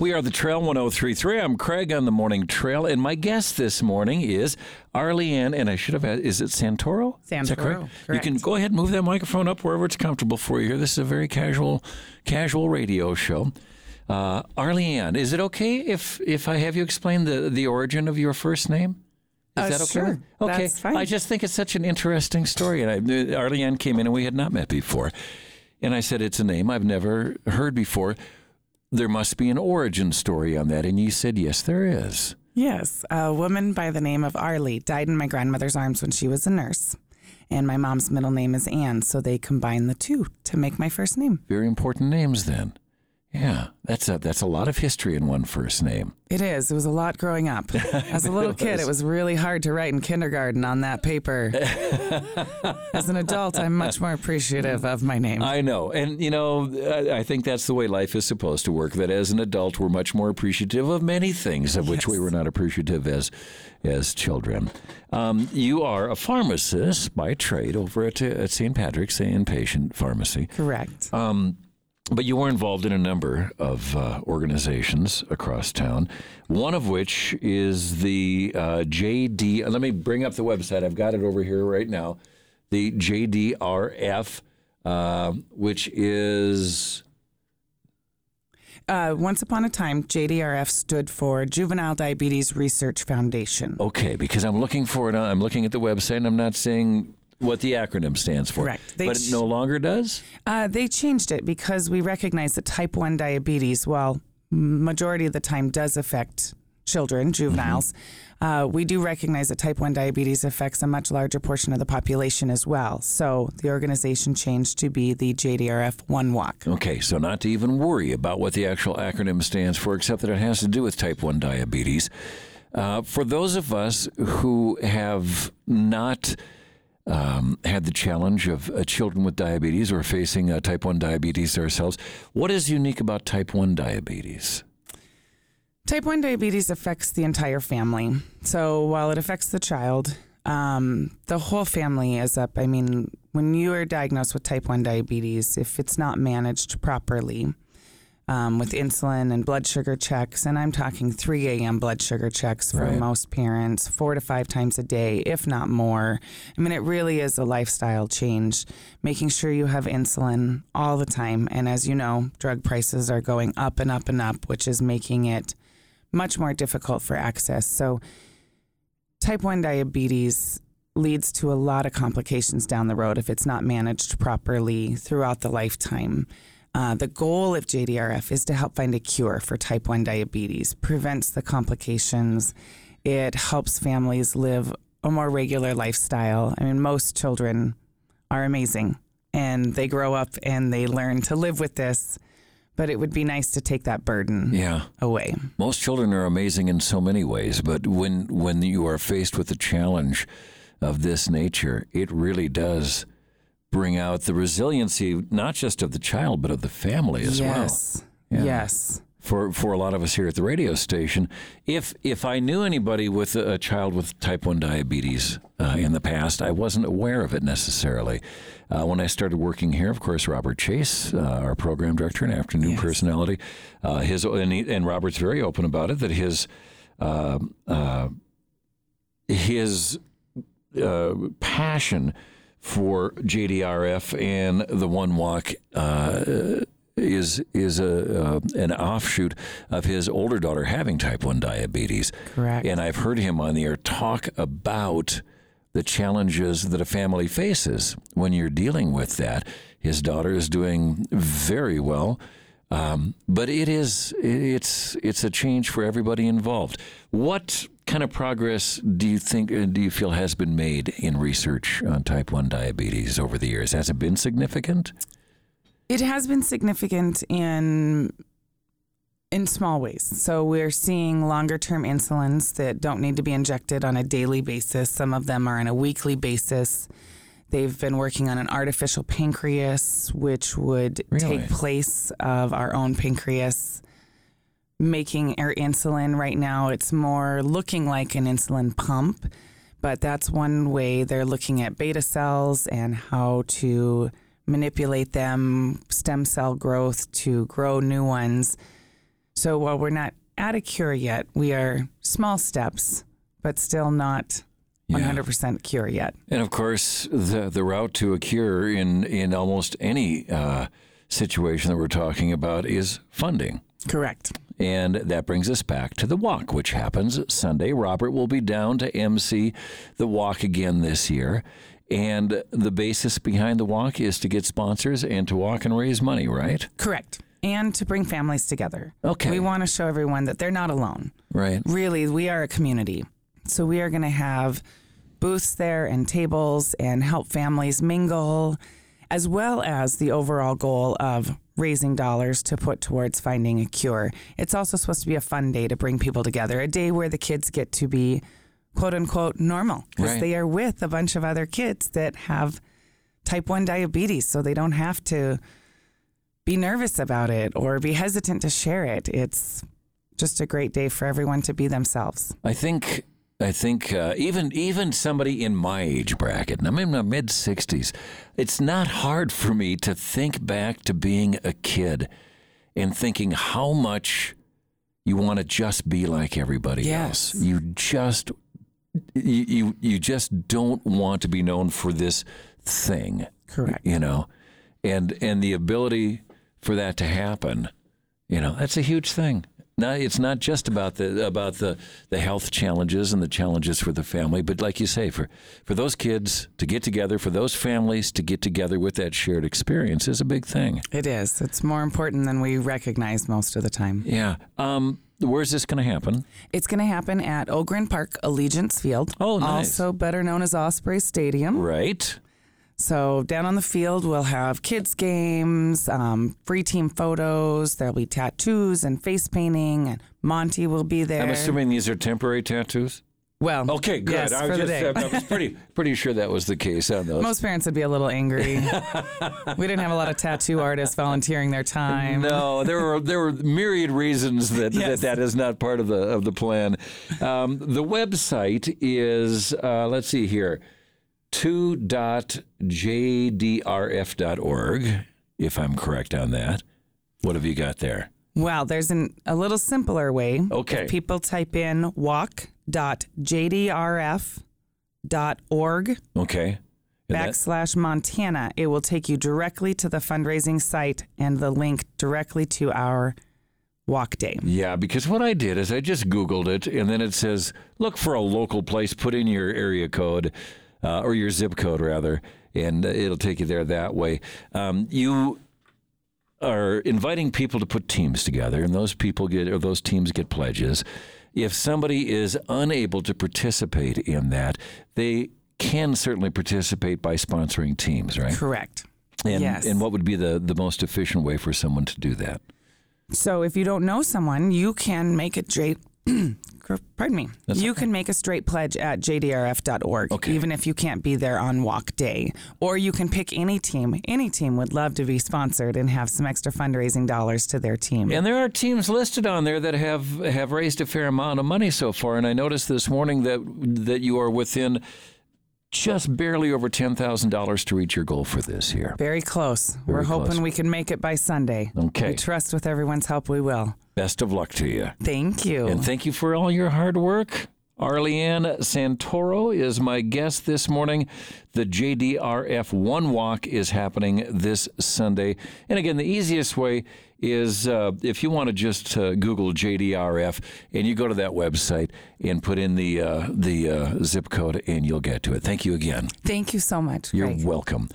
We are the Trail 1033. I'm Craig on the Morning Trail, and my guest this morning is Arleanne, and I should have had, is it Santoro? Is that Santoro, You can go ahead and move that microphone up wherever it's comfortable for you here. This is a very casual, casual radio show. Uh, Arleanne, is it okay if, if I have you explain the, the origin of your first name? Is Uh, that okay? sure. Okay. That's fine. I just think it's such an interesting story. And I, Arleanne came in and we had not met before. And I said, it's a name I've never heard before. There must be an origin story on that. And you said, yes, there is. Yes, a woman by the name of Arlie died in my grandmother's arms when she was a nurse. And my mom's middle name is Anne, so they combined the two to make my first name. Very important names then. Yeah, that's a, that's a lot of history in one first name. It is. It was a lot growing up. As a little kid, it was really hard to write in kindergarten on that paper. As an adult, I'm much more appreciative of my name. I know. And, you know, I, I think that's the way life is supposed to work. That as an adult, we're much more appreciative of many things of which we were not appreciative as as children. Um, you are a pharmacist by trade over at, at St. Patrick's Inpatient Pharmacy. Correct. But you were involved in a number of uh, organizations across town, one of which is the uh, JD. Let me bring up the website. I've got it over here right now. The JDRF, uh, which is. Uh, once upon a time, JDRF stood for Juvenile Diabetes Research Foundation. Okay, because I'm looking for it. I'm looking at the website and I'm not seeing what the acronym stands for. Correct. They but it no longer does? Uh, they changed it because we recognize that type 1 diabetes, while majority of the time does affect children, juveniles, uh, we do recognize that type 1 diabetes affects a much larger portion of the population as well. So the organization changed to be the JDRF One Walk. Okay, so not to even worry about what the actual acronym stands for, except that it has to do with type 1 diabetes. Uh, for those of us who have not um, had the challenge of uh, children with diabetes or facing uh, type 1 diabetes ourselves, what is unique about type 1 diabetes? Type 1 diabetes affects the entire family. So while it affects the child, um, the whole family is up. I mean, when you are diagnosed with type 1 diabetes, if it's not managed properly um, with insulin and blood sugar checks, and I'm talking 3 a.m. blood sugar checks for Right. most parents, four to five times a day, if not more. I mean, it really is a lifestyle change, making sure you have insulin all the time. And as you know, drug prices are going up and up and up, which is making it much more difficult for access. So, type 1 diabetes leads to a lot of complications down the road if it's not managed properly throughout the lifetime. Uh, the goal of JDRF is to help find a cure for type 1 diabetes, prevents the complications. It helps families live a more regular lifestyle. I mean, most children are amazing and they grow up and they learn to live with this, but it would be nice to take that burden Yeah. away. Most children are amazing in so many ways, but when when you are faced with a challenge of this nature, it really does bring out the resiliency not just of the child but of the family as well. yes. Yeah. Yes. For for a lot of us here at the radio station, if if I knew anybody with a, a child with type one diabetes uh, in the past, I wasn't aware of it necessarily. Uh, when I started working here, of course, Robert Chase, uh, our program director and afternoon Yes. personality, uh, his and, he, and Robert's very open about it that his uh, uh, his uh, passion for JDRF and the One Walk uh, is is a uh, an offshoot of his older daughter having type one diabetes. Correct. And I've heard him on the air talk about the challenges that a family faces when you're dealing with that. His daughter is doing very well. Um, but it is it's it's a change for everybody involved. What kind of progress do you think uh, do you feel has been made in research on type one diabetes over the years? Has it been significant? It has been significant in in small ways. So we're seeing longer term insulins that don't need to be injected on a daily basis. Some of them are on a weekly basis. They've been working on an artificial pancreas, which would Really? take place of our own pancreas. Making our insulin right now, it's more looking like an insulin pump, but that's one way they're looking at beta cells and how to manipulate them, stem cell growth to grow new ones. So while we're not at a cure yet, we are small steps, but still not Yeah. 100% cure yet. And of course, the the route to a cure in in almost any uh, situation that we're talking about is funding. Correct. And that brings us back to the walk, which happens Sunday. Robert will be down to MC the walk again this year. And the basis behind the walk is to get sponsors and to walk and raise money, right? Correct. And to bring families together. Okay. We want to show everyone that they're not alone. Right. Really, we are a community. So we are going to have booths there and tables and help families mingle, as well as the overall goal of raising dollars to put towards finding a cure. It's also supposed to be a fun day to bring people together, a day where the kids get to be quote unquote normal because Right. they are with a bunch of other kids that have type 1 diabetes. So they don't have to be nervous about it or be hesitant to share it. It's just a great day for everyone to be themselves. I think I think uh, even even somebody in my age bracket, and I'm in my mid 60s, it's not hard for me to think back to being a kid and thinking how much you want to just be like everybody Yes. else. You just you, you you just don't want to be known for this thing, Correct. you know, and and the ability for that to happen, you know, that's a huge thing. Now it's not just about the about the, the health challenges and the challenges for the family, but like you say, for for those kids to get together, for those families to get together with that shared experience is a big thing. It is. It's more important than we recognize most of the time. Yeah. Um, where's this going to happen? It's going to happen at Ogren Park Allegiance Field. Oh, nice. Also better known as Osprey Stadium. Right. So down on the field, we'll have kids games, um, free team photos. There'll be tattoos and face painting, and Monty will be there. I'm assuming these are temporary tattoos. Well, Okay, good. Yes, I for was the just. I was pretty pretty sure that was the case on those. Most parents would be a little angry. we didn't have a lot of tattoo artists volunteering their time. No, there were there were myriad reasons that Yes. that, that is not part of the of the plan. Um, the website is uh, let's see here, two dot jdrf.org, if I'm correct on that. What have you got there? Well, there's an, a little simpler way. Okay. If people type in walk.jdrf.org Okay. And that- backslash Montana, it will take you directly to the fundraising site and the link directly to our walk day. Yeah, because what I did is I just Googled it, and then it says, look for a local place, put in your area code, uh, or your zip code, rather, and it'll take you there that way. Um, you are inviting people to put teams together, and those people get, or those teams get pledges. If somebody is unable to participate in that, they can certainly participate by sponsoring teams, right? Correct. And, Yes. and what would be the, the most efficient way for someone to do that? So if you don't know someone, you can make a. Pardon me. you can make a straight pledge at jdrf.org, Okay. even if you can't be there on walk day. Or you can pick any team. Any team would love to be sponsored and have some extra fundraising dollars to their team. And there are teams listed on there that have have raised a fair amount of money so far. And I noticed this morning that that you are within just barely over ten thousand dollars to reach your goal for this year. Very close. We're Very hoping we can make it by Sunday. Okay. We trust with everyone's help we will. Best of luck to you, Thank you. and thank you for all your hard work. Arleanne Santoro is my guest this morning. The JDRF One Walk is happening this Sunday. And again, the easiest way is uh, if you want to just uh, Google JDRF and you go to that website and put in the uh, the uh, zip code and you'll get to it. Thank you again. Thank you so much. You're Greg. welcome.